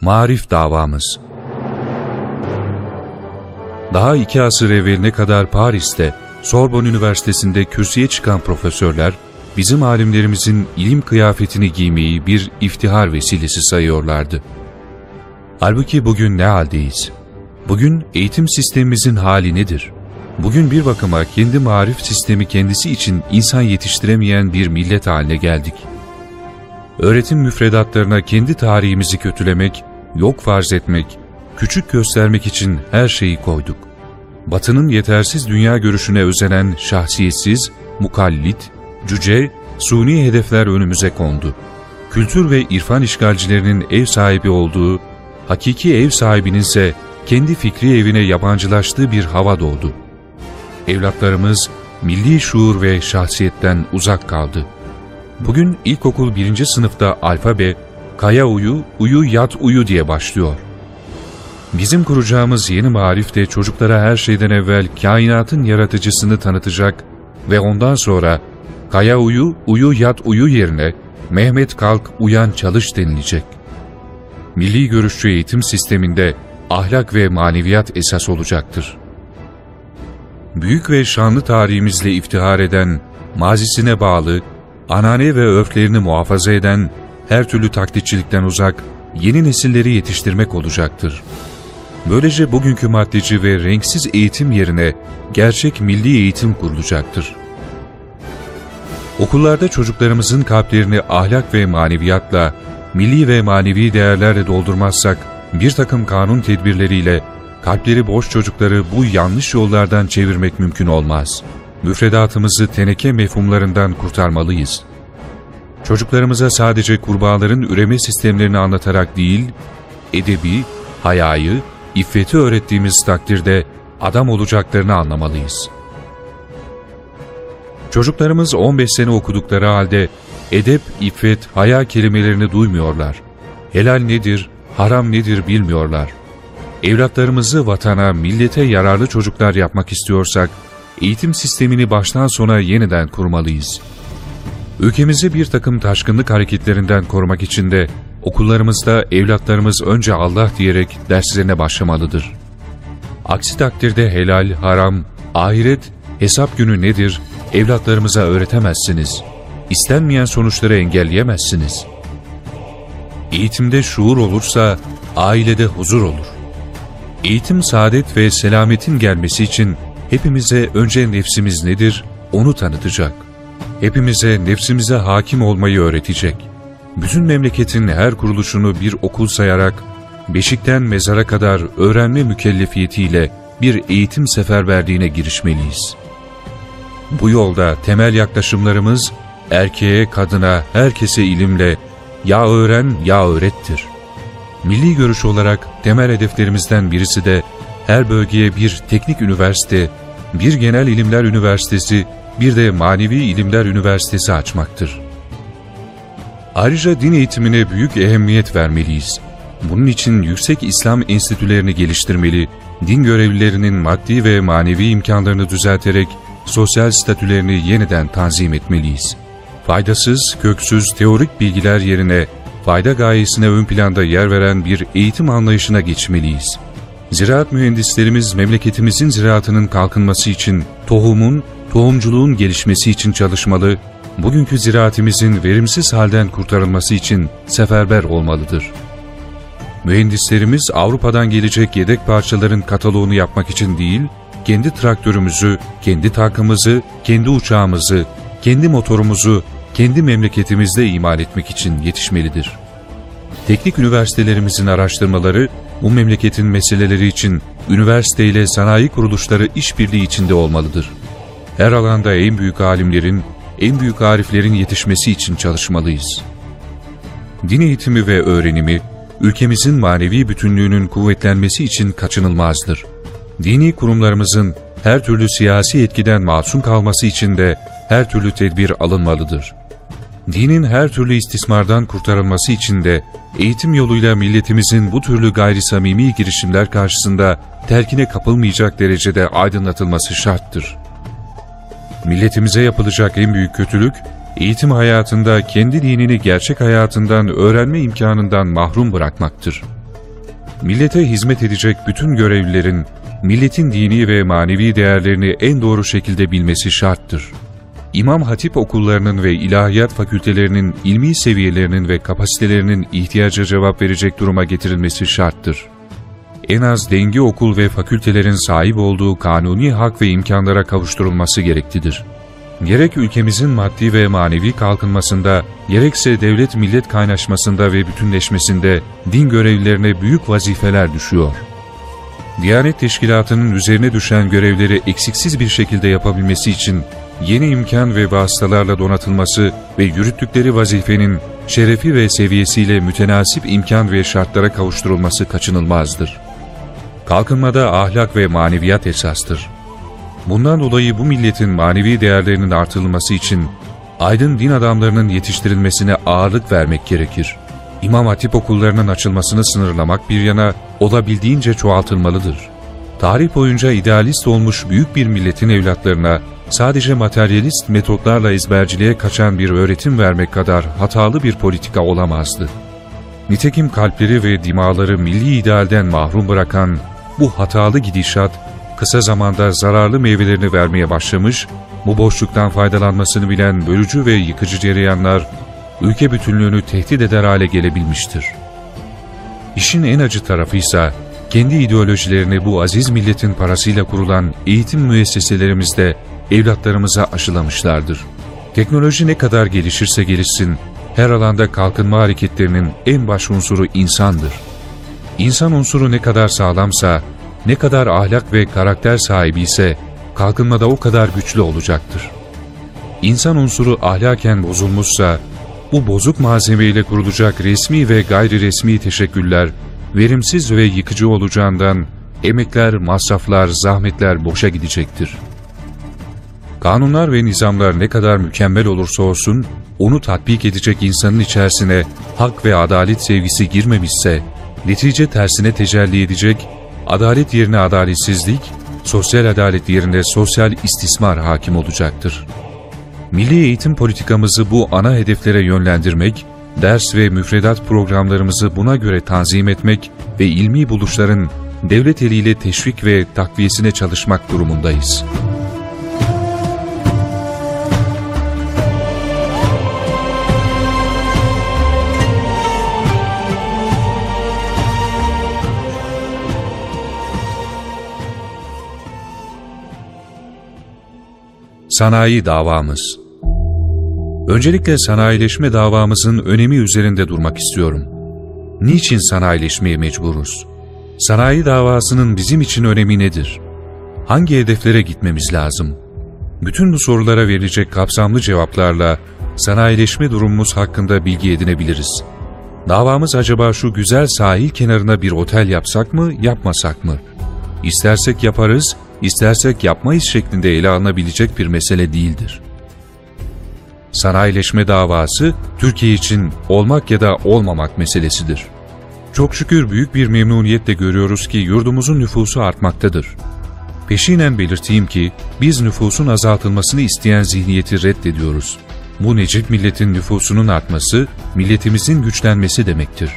Marif davamız Daha iki asır evveline kadar Paris'te, Sorbonne Üniversitesi'nde kürsüye çıkan profesörler, bizim alimlerimizin ilim kıyafetini giymeyi bir iftihar vesilesi sayıyorlardı. Halbuki bugün ne haldeyiz? Bugün eğitim sistemimizin hali nedir? Bugün bir bakıma kendi marif sistemi kendisi için insan yetiştiremeyen bir millet haline geldik. Öğretim müfredatlarına kendi tarihimizi kötülemek, yok farz etmek, küçük göstermek için her şeyi koyduk. Batı'nın yetersiz dünya görüşüne özenen şahsiyetsiz, mukallit, cüce, suni hedefler önümüze kondu. Kültür ve irfan işgalcilerinin ev sahibi olduğu, hakiki ev sahibinin ise kendi fikri evine yabancılaştığı bir hava doğdu. Evlatlarımız milli şuur ve şahsiyetten uzak kaldı. Bugün ilkokul birinci sınıfta alfabe, kaya uyu, uyu yat uyu diye başlıyor. Bizim kuracağımız yeni marif de çocuklara her şeyden evvel kainatın yaratıcısını tanıtacak ve ondan sonra kaya uyu, uyu yat uyu yerine Mehmet kalk uyan çalış denilecek. Milli görüşçü eğitim sisteminde ahlak ve maneviyat esas olacaktır. Büyük ve şanlı tarihimizle iftihar eden, mazisine bağlı, anane ve örflerini muhafaza eden, her türlü taklitçilikten uzak, yeni nesilleri yetiştirmek olacaktır. Böylece bugünkü maddeci ve renksiz eğitim yerine gerçek milli eğitim kurulacaktır. Okullarda çocuklarımızın kalplerini ahlak ve maneviyatla, milli ve manevi değerlerle doldurmazsak, bir takım kanun tedbirleriyle kalpleri boş çocukları bu yanlış yollardan çevirmek mümkün olmaz. Müfredatımızı teneke mefhumlarından kurtarmalıyız. Çocuklarımıza sadece kurbağaların üreme sistemlerini anlatarak değil, edebi, hayayı, iffeti öğrettiğimiz takdirde adam olacaklarını anlamalıyız. Çocuklarımız 15 sene okudukları halde edep, iffet, haya kelimelerini duymuyorlar. Helal nedir, haram nedir bilmiyorlar. Evlatlarımızı vatana, millete yararlı çocuklar yapmak istiyorsak, eğitim sistemini baştan sona yeniden kurmalıyız. Ülkemizi bir takım taşkınlık hareketlerinden korumak için de okullarımızda evlatlarımız önce Allah diyerek derslerine başlamalıdır. Aksi takdirde helal, haram, ahiret, hesap günü nedir evlatlarımıza öğretemezsiniz. İstenmeyen sonuçları engelleyemezsiniz. Eğitimde şuur olursa ailede huzur olur. Eğitim saadet ve selametin gelmesi için hepimize önce nefsimiz nedir onu tanıtacak. Hepimize nefsimize hakim olmayı öğretecek. Bütün memleketin her kuruluşunu bir okul sayarak beşikten mezara kadar öğrenme mükellefiyetiyle bir eğitim seferberliğine girişmeliyiz. Bu yolda temel yaklaşımlarımız erkeğe, kadına, herkese ilimle ya öğren ya öğrettir. Milli görüş olarak temel hedeflerimizden birisi de her bölgeye bir teknik üniversite, bir genel ilimler üniversitesi, bir de manevi ilimler üniversitesi açmaktır. Ayrıca din eğitimine büyük ehemmiyet vermeliyiz. Bunun için yüksek İslam enstitülerini geliştirmeli, din görevlilerinin maddi ve manevi imkanlarını düzelterek sosyal statülerini yeniden tanzim etmeliyiz. Faydasız, köksüz teorik bilgiler yerine fayda gayesine ön planda yer veren bir eğitim anlayışına geçmeliyiz. Ziraat mühendislerimiz memleketimizin ziraatının kalkınması için tohumun, tohumculuğun gelişmesi için çalışmalı, bugünkü ziraatimizin verimsiz halden kurtarılması için seferber olmalıdır. Mühendislerimiz Avrupa'dan gelecek yedek parçaların kataloğunu yapmak için değil, kendi traktörümüzü, kendi tankımızı, kendi uçağımızı, kendi motorumuzu, kendi memleketimizde imal etmek için yetişmelidir. Teknik üniversitelerimizin araştırmaları, bu memleketin meseleleri için üniversite ile sanayi kuruluşları işbirliği içinde olmalıdır. Her alanda en büyük alimlerin, en büyük ariflerin yetişmesi için çalışmalıyız. Din eğitimi ve öğrenimi, ülkemizin manevi bütünlüğünün kuvvetlenmesi için kaçınılmazdır. Dini kurumlarımızın her türlü siyasi etkiden masum kalması için de her türlü tedbir alınmalıdır. Dinin her türlü istismardan kurtarılması için de eğitim yoluyla milletimizin bu türlü gayri samimi girişimler karşısında terkine kapılmayacak derecede aydınlatılması şarttır. Milletimize yapılacak en büyük kötülük, eğitim hayatında kendi dinini gerçek hayatından öğrenme imkanından mahrum bırakmaktır. Millete hizmet edecek bütün görevlilerin, milletin dini ve manevi değerlerini en doğru şekilde bilmesi şarttır. İmam Hatip okullarının ve ilahiyat fakültelerinin ilmi seviyelerinin ve kapasitelerinin ihtiyaca cevap verecek duruma getirilmesi şarttır. En az dengi okul ve fakültelerin sahip olduğu kanuni hak ve imkanlara kavuşturulması gereklidir. Gerek ülkemizin maddi ve manevi kalkınmasında, gerekse devlet millet kaynaşmasında ve bütünleşmesinde din görevlilerine büyük vazifeler düşüyor. Diyanet Teşkilatı'nın üzerine düşen görevleri eksiksiz bir şekilde yapabilmesi için yeni imkan ve vasıtalarla donatılması ve yürüttükleri vazifenin şerefi ve seviyesiyle mütenasip imkan ve şartlara kavuşturulması kaçınılmazdır. Kalkınmada ahlak ve maneviyat esastır. Bundan dolayı bu milletin manevi değerlerinin artırılması için aydın din adamlarının yetiştirilmesine ağırlık vermek gerekir. İmam Hatip okullarının açılmasını sınırlamak bir yana olabildiğince çoğaltılmalıdır. Tarih boyunca idealist olmuş büyük bir milletin evlatlarına sadece materyalist metotlarla ezberciliğe kaçan bir öğretim vermek kadar hatalı bir politika olamazdı. Nitekim kalpleri ve dimaları milli idealden mahrum bırakan bu hatalı gidişat kısa zamanda zararlı meyvelerini vermeye başlamış, bu boşluktan faydalanmasını bilen bölücü ve yıkıcı cereyanlar ülke bütünlüğünü tehdit eder hale gelebilmiştir. İşin en acı tarafı ise kendi ideolojilerini bu aziz milletin parasıyla kurulan eğitim müesseselerimizde evlatlarımıza aşılamışlardır. Teknoloji ne kadar gelişirse gelişsin, her alanda kalkınma hareketlerinin en baş unsuru insandır. İnsan unsuru ne kadar sağlamsa, ne kadar ahlak ve karakter sahibi ise kalkınmada o kadar güçlü olacaktır. İnsan unsuru ahlaken bozulmuşsa, bu bozuk malzemeyle kurulacak resmi ve gayri resmi teşekküller, verimsiz ve yıkıcı olacağından emekler, masraflar, zahmetler boşa gidecektir. Kanunlar ve nizamlar ne kadar mükemmel olursa olsun, onu tatbik edecek insanın içerisine hak ve adalet sevgisi girmemişse, netice tersine tecelli edecek, adalet yerine adaletsizlik, sosyal adalet yerine sosyal istismar hakim olacaktır. Milli eğitim politikamızı bu ana hedeflere yönlendirmek, ders ve müfredat programlarımızı buna göre tanzim etmek ve ilmi buluşların devlet eliyle teşvik ve takviyesine çalışmak durumundayız. Sanayi davamız Öncelikle sanayileşme davamızın önemi üzerinde durmak istiyorum. Niçin sanayileşmeye mecburuz? Sanayi davasının bizim için önemi nedir? Hangi hedeflere gitmemiz lazım? Bütün bu sorulara verilecek kapsamlı cevaplarla sanayileşme durumumuz hakkında bilgi edinebiliriz. Davamız acaba şu güzel sahil kenarına bir otel yapsak mı, yapmasak mı? İstersek yaparız, istersek yapmayız şeklinde ele alınabilecek bir mesele değildir. Sanayileşme davası Türkiye için olmak ya da olmamak meselesidir. Çok şükür büyük bir memnuniyetle görüyoruz ki yurdumuzun nüfusu artmaktadır. Peşinen belirteyim ki biz nüfusun azaltılmasını isteyen zihniyeti reddediyoruz. Bu Necip milletin nüfusunun artması, milletimizin güçlenmesi demektir.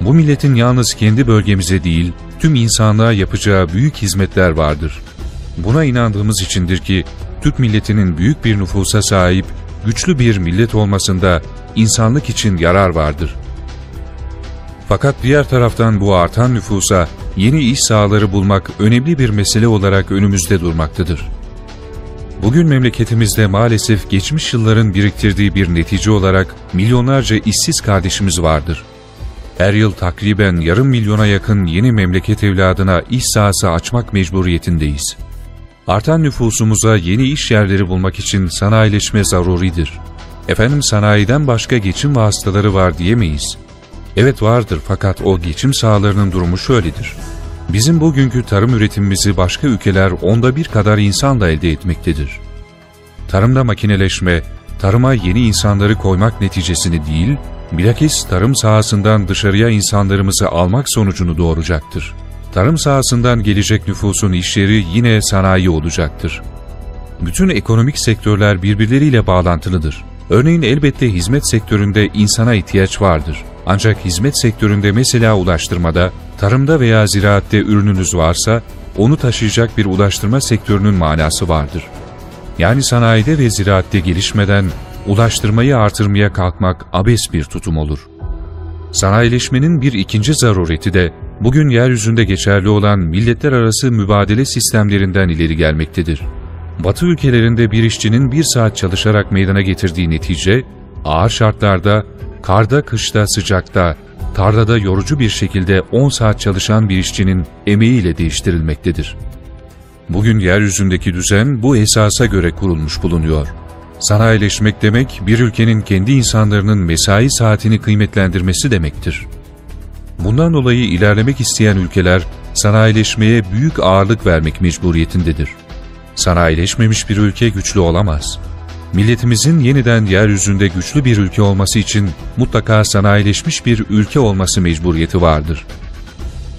Bu milletin yalnız kendi bölgemize değil, tüm insanlığa yapacağı büyük hizmetler vardır. Buna inandığımız içindir ki, Türk milletinin büyük bir nüfusa sahip, güçlü bir millet olmasında insanlık için yarar vardır. Fakat diğer taraftan bu artan nüfusa yeni iş sahaları bulmak önemli bir mesele olarak önümüzde durmaktadır. Bugün memleketimizde maalesef geçmiş yılların biriktirdiği bir netice olarak milyonlarca işsiz kardeşimiz vardır. Her yıl takriben yarım milyona yakın yeni memleket evladına iş sahası açmak mecburiyetindeyiz. Artan nüfusumuza yeni iş yerleri bulmak için sanayileşme zaruridir. Efendim sanayiden başka geçim vasıtaları var diyemeyiz. Evet vardır fakat o geçim sahalarının durumu şöyledir. Bizim bugünkü tarım üretimimizi başka ülkeler onda bir kadar insanla elde etmektedir. Tarımda makineleşme, tarıma yeni insanları koymak neticesini değil, bilakis tarım sahasından dışarıya insanlarımızı almak sonucunu doğuracaktır. Tarım sahasından gelecek nüfusun işleri yine sanayi olacaktır. Bütün ekonomik sektörler birbirleriyle bağlantılıdır. Örneğin elbette hizmet sektöründe insana ihtiyaç vardır. Ancak hizmet sektöründe mesela ulaştırmada, tarımda veya ziraatte ürününüz varsa, onu taşıyacak bir ulaştırma sektörünün manası vardır. Yani sanayide ve ziraatte gelişmeden ulaştırmayı artırmaya kalkmak abes bir tutum olur. Sanayileşmenin bir ikinci zarureti de bugün yeryüzünde geçerli olan milletler arası mübadele sistemlerinden ileri gelmektedir. Batı ülkelerinde bir işçinin bir saat çalışarak meydana getirdiği netice, ağır şartlarda, karda, kışta, sıcakta, tarlada yorucu bir şekilde 10 saat çalışan bir işçinin emeğiyle değiştirilmektedir. Bugün yeryüzündeki düzen bu esasa göre kurulmuş bulunuyor. Sanayileşmek demek bir ülkenin kendi insanlarının mesai saatini kıymetlendirmesi demektir. Bundan dolayı ilerlemek isteyen ülkeler sanayileşmeye büyük ağırlık vermek mecburiyetindedir. Sanayileşmemiş bir ülke güçlü olamaz. Milletimizin yeniden yeryüzünde güçlü bir ülke olması için mutlaka sanayileşmiş bir ülke olması mecburiyeti vardır.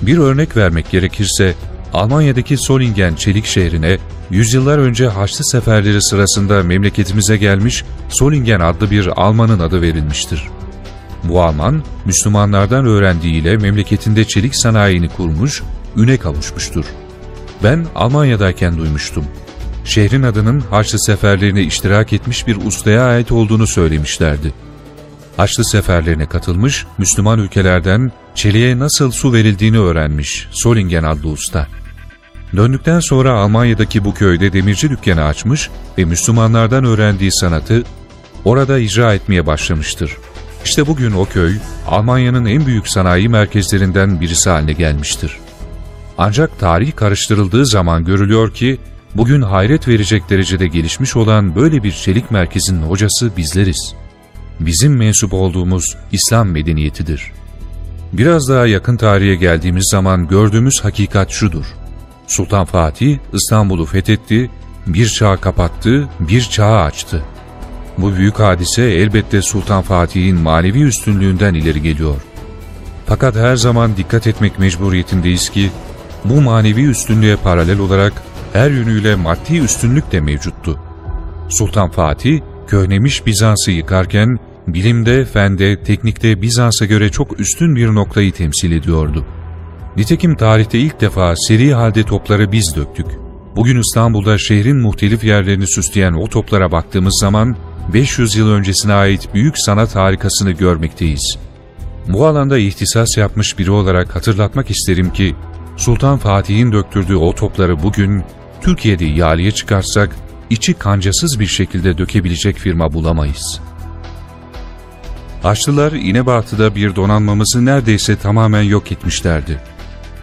Bir örnek vermek gerekirse, Almanya'daki Solingen çelik şehrine yüzyıllar önce Haçlı seferleri sırasında memleketimize gelmiş Solingen adlı bir Almanın adı verilmiştir. Bu Alman, Müslümanlardan öğrendiğiyle memleketinde çelik sanayini kurmuş, üne kavuşmuştur. Ben Almanya'dayken duymuştum. Şehrin adının Haçlı seferlerine iştirak etmiş bir ustaya ait olduğunu söylemişlerdi. Haçlı seferlerine katılmış, Müslüman ülkelerden çeliğe nasıl su verildiğini öğrenmiş Solingen adlı usta. Döndükten sonra Almanya'daki bu köyde demirci dükkanı açmış ve Müslümanlardan öğrendiği sanatı orada icra etmeye başlamıştır. İşte bugün o köy, Almanya'nın en büyük sanayi merkezlerinden birisi haline gelmiştir. Ancak tarih karıştırıldığı zaman görülüyor ki, bugün hayret verecek derecede gelişmiş olan böyle bir çelik merkezinin hocası bizleriz. Bizim mensup olduğumuz İslam medeniyetidir. Biraz daha yakın tarihe geldiğimiz zaman gördüğümüz hakikat şudur. Sultan Fatih İstanbul'u fethetti, bir çağ kapattı, bir çağ açtı. Bu büyük hadise elbette Sultan Fatih'in manevi üstünlüğünden ileri geliyor. Fakat her zaman dikkat etmek mecburiyetindeyiz ki, bu manevi üstünlüğe paralel olarak her yönüyle maddi üstünlük de mevcuttu. Sultan Fatih, köhnemiş Bizans'ı yıkarken, bilimde, fende, teknikte Bizans'a göre çok üstün bir noktayı temsil ediyordu. Nitekim tarihte ilk defa seri halde topları biz döktük. Bugün İstanbul'da şehrin muhtelif yerlerini süsleyen o toplara baktığımız zaman 500 yıl öncesine ait büyük sanat harikasını görmekteyiz. Bu alanda ihtisas yapmış biri olarak hatırlatmak isterim ki Sultan Fatih'in döktürdüğü o topları bugün Türkiye'de ihaleye çıkarsak içi kancasız bir şekilde dökebilecek firma bulamayız. Haçlılar İnebatı'da bir donanmamızı neredeyse tamamen yok etmişlerdi.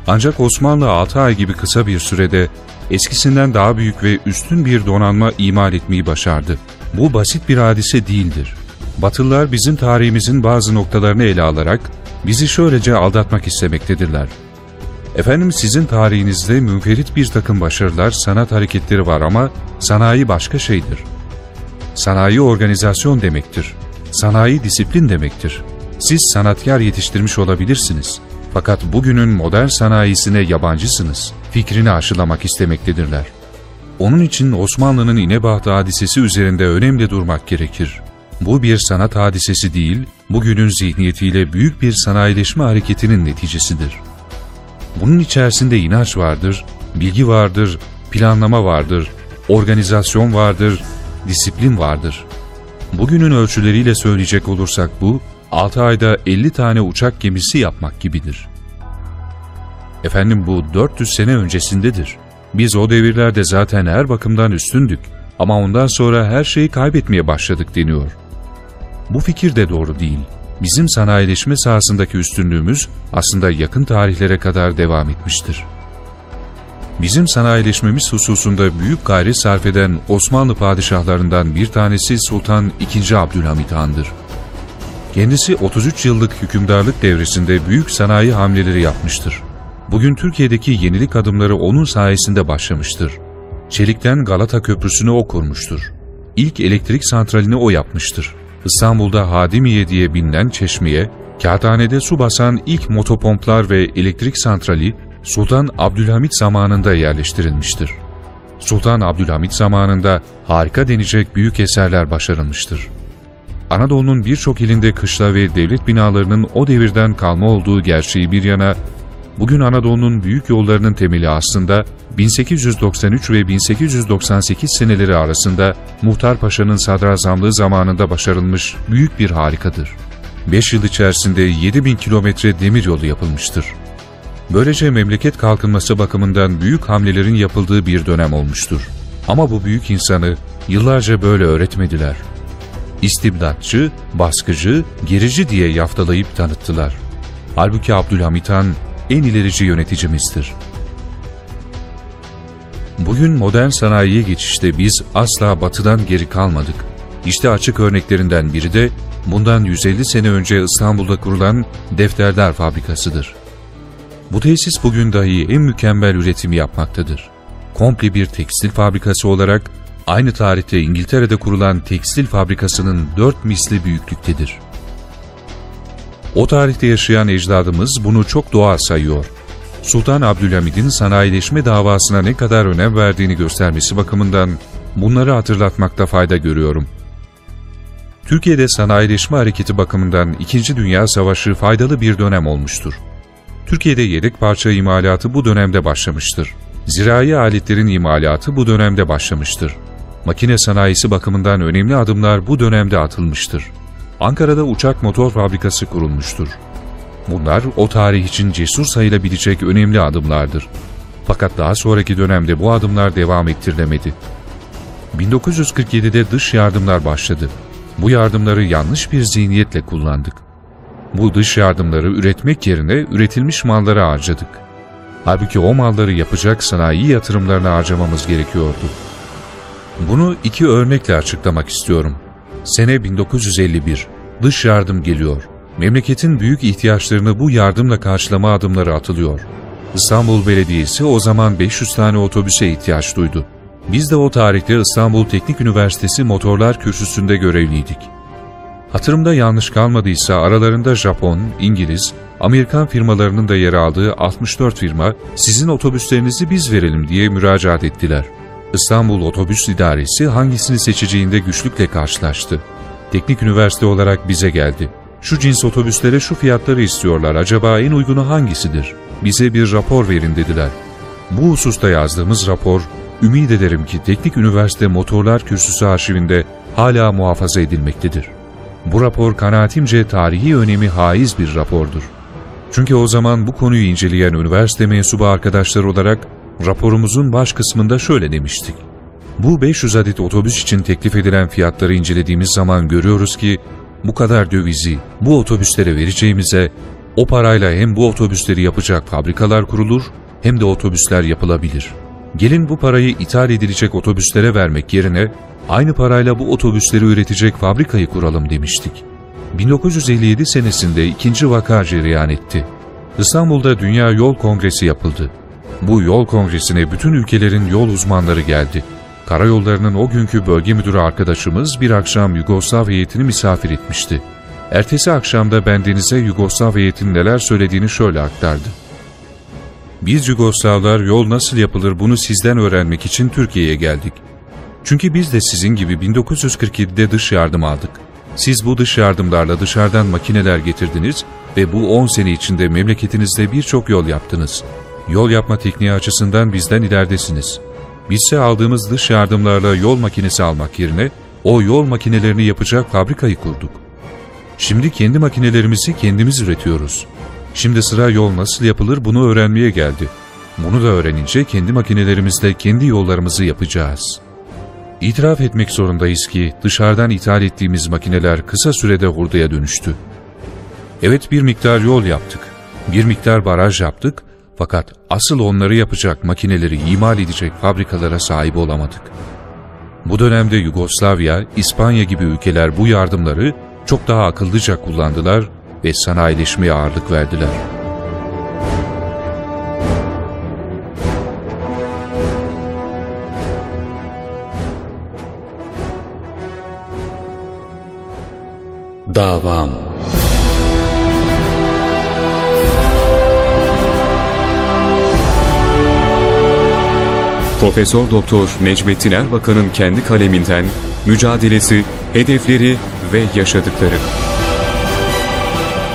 Ancak Osmanlı 6 ay gibi kısa bir sürede eskisinden daha büyük ve üstün bir donanma imal etmeyi başardı. Bu basit bir hadise değildir. Batılılar bizim tarihimizin bazı noktalarını ele alarak bizi şöylece aldatmak istemektedirler. Efendim sizin tarihinizde münferit bir takım başarılar, sanat hareketleri var ama sanayi başka şeydir. Sanayi organizasyon demektir. Sanayi disiplin demektir. Siz sanatkar yetiştirmiş olabilirsiniz. Fakat bugünün modern sanayisine yabancısınız. Fikrini aşılamak istemektedirler. Onun için Osmanlı'nın İnebaht hadisesi üzerinde önemli durmak gerekir. Bu bir sanat hadisesi değil, bugünün zihniyetiyle büyük bir sanayileşme hareketinin neticesidir. Bunun içerisinde inanç vardır, bilgi vardır, planlama vardır, organizasyon vardır, disiplin vardır. Bugünün ölçüleriyle söyleyecek olursak bu, 6 ayda 50 tane uçak gemisi yapmak gibidir. Efendim bu 400 sene öncesindedir. Biz o devirlerde zaten her bakımdan üstündük ama ondan sonra her şeyi kaybetmeye başladık deniyor. Bu fikir de doğru değil. Bizim sanayileşme sahasındaki üstünlüğümüz aslında yakın tarihlere kadar devam etmiştir. Bizim sanayileşmemiz hususunda büyük gayret sarf eden Osmanlı padişahlarından bir tanesi Sultan II. Abdülhamit Han'dır. Kendisi 33 yıllık hükümdarlık devresinde büyük sanayi hamleleri yapmıştır. Bugün Türkiye'deki yenilik adımları onun sayesinde başlamıştır. Çelik'ten Galata Köprüsü'nü o kurmuştur. İlk elektrik santralini o yapmıştır. İstanbul'da Hadimiye diye bilinen çeşmeye, Kağıthane'de su basan ilk motopomplar ve elektrik santrali Sultan Abdülhamit zamanında yerleştirilmiştir. Sultan Abdülhamit zamanında harika denecek büyük eserler başarılmıştır. Anadolu'nun birçok ilinde kışla ve devlet binalarının o devirden kalma olduğu gerçeği bir yana, bugün Anadolu'nun büyük yollarının temeli aslında 1893 ve 1898 seneleri arasında Muhtar Paşa'nın sadrazamlığı zamanında başarılmış büyük bir harikadır. 5 yıl içerisinde 7000 kilometre demiryolu yapılmıştır. Böylece memleket kalkınması bakımından büyük hamlelerin yapıldığı bir dönem olmuştur. Ama bu büyük insanı yıllarca böyle öğretmediler. İstibdatçı, baskıcı, gerici diye yaftalayıp tanıttılar. Halbuki Abdülhamit Han en ilerici yöneticimizdir. Bugün modern sanayiye geçişte biz asla batıdan geri kalmadık. İşte açık örneklerinden biri de bundan 150 sene önce İstanbul'da kurulan Defterdar Fabrikası'dır. Bu tesis bugün dahi en mükemmel üretimi yapmaktadır. Komple bir tekstil fabrikası olarak aynı tarihte İngiltere'de kurulan tekstil fabrikasının dört misli büyüklüktedir. O tarihte yaşayan ecdadımız bunu çok doğal sayıyor. Sultan Abdülhamid'in sanayileşme davasına ne kadar önem verdiğini göstermesi bakımından bunları hatırlatmakta fayda görüyorum. Türkiye'de sanayileşme hareketi bakımından İkinci Dünya Savaşı faydalı bir dönem olmuştur. Türkiye'de yedek parça imalatı bu dönemde başlamıştır. Zirai aletlerin imalatı bu dönemde başlamıştır. Makine sanayisi bakımından önemli adımlar bu dönemde atılmıştır. Ankara'da uçak motor fabrikası kurulmuştur. Bunlar o tarih için cesur sayılabilecek önemli adımlardır. Fakat daha sonraki dönemde bu adımlar devam ettirilemedi. 1947'de dış yardımlar başladı. Bu yardımları yanlış bir zihniyetle kullandık. Bu dış yardımları üretmek yerine üretilmiş mallara harcadık. Halbuki o malları yapacak sanayi yatırımlarına harcamamız gerekiyordu. Bunu iki örnekle açıklamak istiyorum. Sene 1951. Dış yardım geliyor. Memleketin büyük ihtiyaçlarını bu yardımla karşılama adımları atılıyor. İstanbul Belediyesi o zaman 500 tane otobüse ihtiyaç duydu. Biz de o tarihte İstanbul Teknik Üniversitesi Motorlar Kürsüsü'nde görevliydik. Hatırımda yanlış kalmadıysa aralarında Japon, İngiliz, Amerikan firmalarının da yer aldığı 64 firma sizin otobüslerinizi biz verelim diye müracaat ettiler. İstanbul Otobüs İdaresi hangisini seçeceğinde güçlükle karşılaştı. Teknik üniversite olarak bize geldi. Şu cins otobüslere şu fiyatları istiyorlar acaba en uygunu hangisidir? Bize bir rapor verin dediler. Bu hususta yazdığımız rapor, ümit ederim ki Teknik Üniversite Motorlar Kürsüsü arşivinde hala muhafaza edilmektedir. Bu rapor kanaatimce tarihi önemi haiz bir rapordur. Çünkü o zaman bu konuyu inceleyen üniversite mensubu arkadaşlar olarak raporumuzun baş kısmında şöyle demiştik. Bu 500 adet otobüs için teklif edilen fiyatları incelediğimiz zaman görüyoruz ki bu kadar dövizi bu otobüslere vereceğimize o parayla hem bu otobüsleri yapacak fabrikalar kurulur hem de otobüsler yapılabilir. Gelin bu parayı ithal edilecek otobüslere vermek yerine aynı parayla bu otobüsleri üretecek fabrikayı kuralım demiştik. 1957 senesinde ikinci vaka cereyan etti. İstanbul'da Dünya Yol Kongresi yapıldı. Bu yol kongresine bütün ülkelerin yol uzmanları geldi. Karayollarının o günkü bölge müdürü arkadaşımız bir akşam Yugoslav heyetini misafir etmişti. Ertesi akşamda bendenize Yugoslav heyetinin neler söylediğini şöyle aktardı. Biz Yugoslavlar yol nasıl yapılır bunu sizden öğrenmek için Türkiye'ye geldik. Çünkü biz de sizin gibi 1947'de dış yardım aldık. Siz bu dış yardımlarla dışarıdan makineler getirdiniz ve bu 10 sene içinde memleketinizde birçok yol yaptınız. Yol yapma tekniği açısından bizden ileridesiniz. Bizse aldığımız dış yardımlarla yol makinesi almak yerine o yol makinelerini yapacak fabrikayı kurduk. Şimdi kendi makinelerimizi kendimiz üretiyoruz. Şimdi sıra yol nasıl yapılır bunu öğrenmeye geldi. Bunu da öğrenince kendi makinelerimizle kendi yollarımızı yapacağız. İtiraf etmek zorundayız ki dışarıdan ithal ettiğimiz makineler kısa sürede hurdaya dönüştü. Evet bir miktar yol yaptık, bir miktar baraj yaptık fakat asıl onları yapacak makineleri imal edecek fabrikalara sahip olamadık. Bu dönemde Yugoslavya, İspanya gibi ülkeler bu yardımları çok daha akıllıca kullandılar ve sanayileşmeye ağırlık verdiler. Davam Profesör Doktor Necmettin Erbakan'ın kendi kaleminden mücadelesi, hedefleri ve yaşadıkları.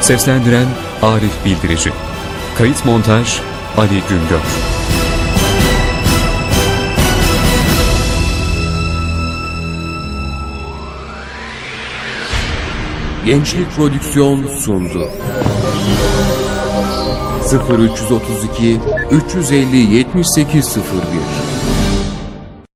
Seslendiren Arif Bildirici. Kayıt montaj Ali Güngör. Gençlik Prodüksiyon sundu. 0332 350 7801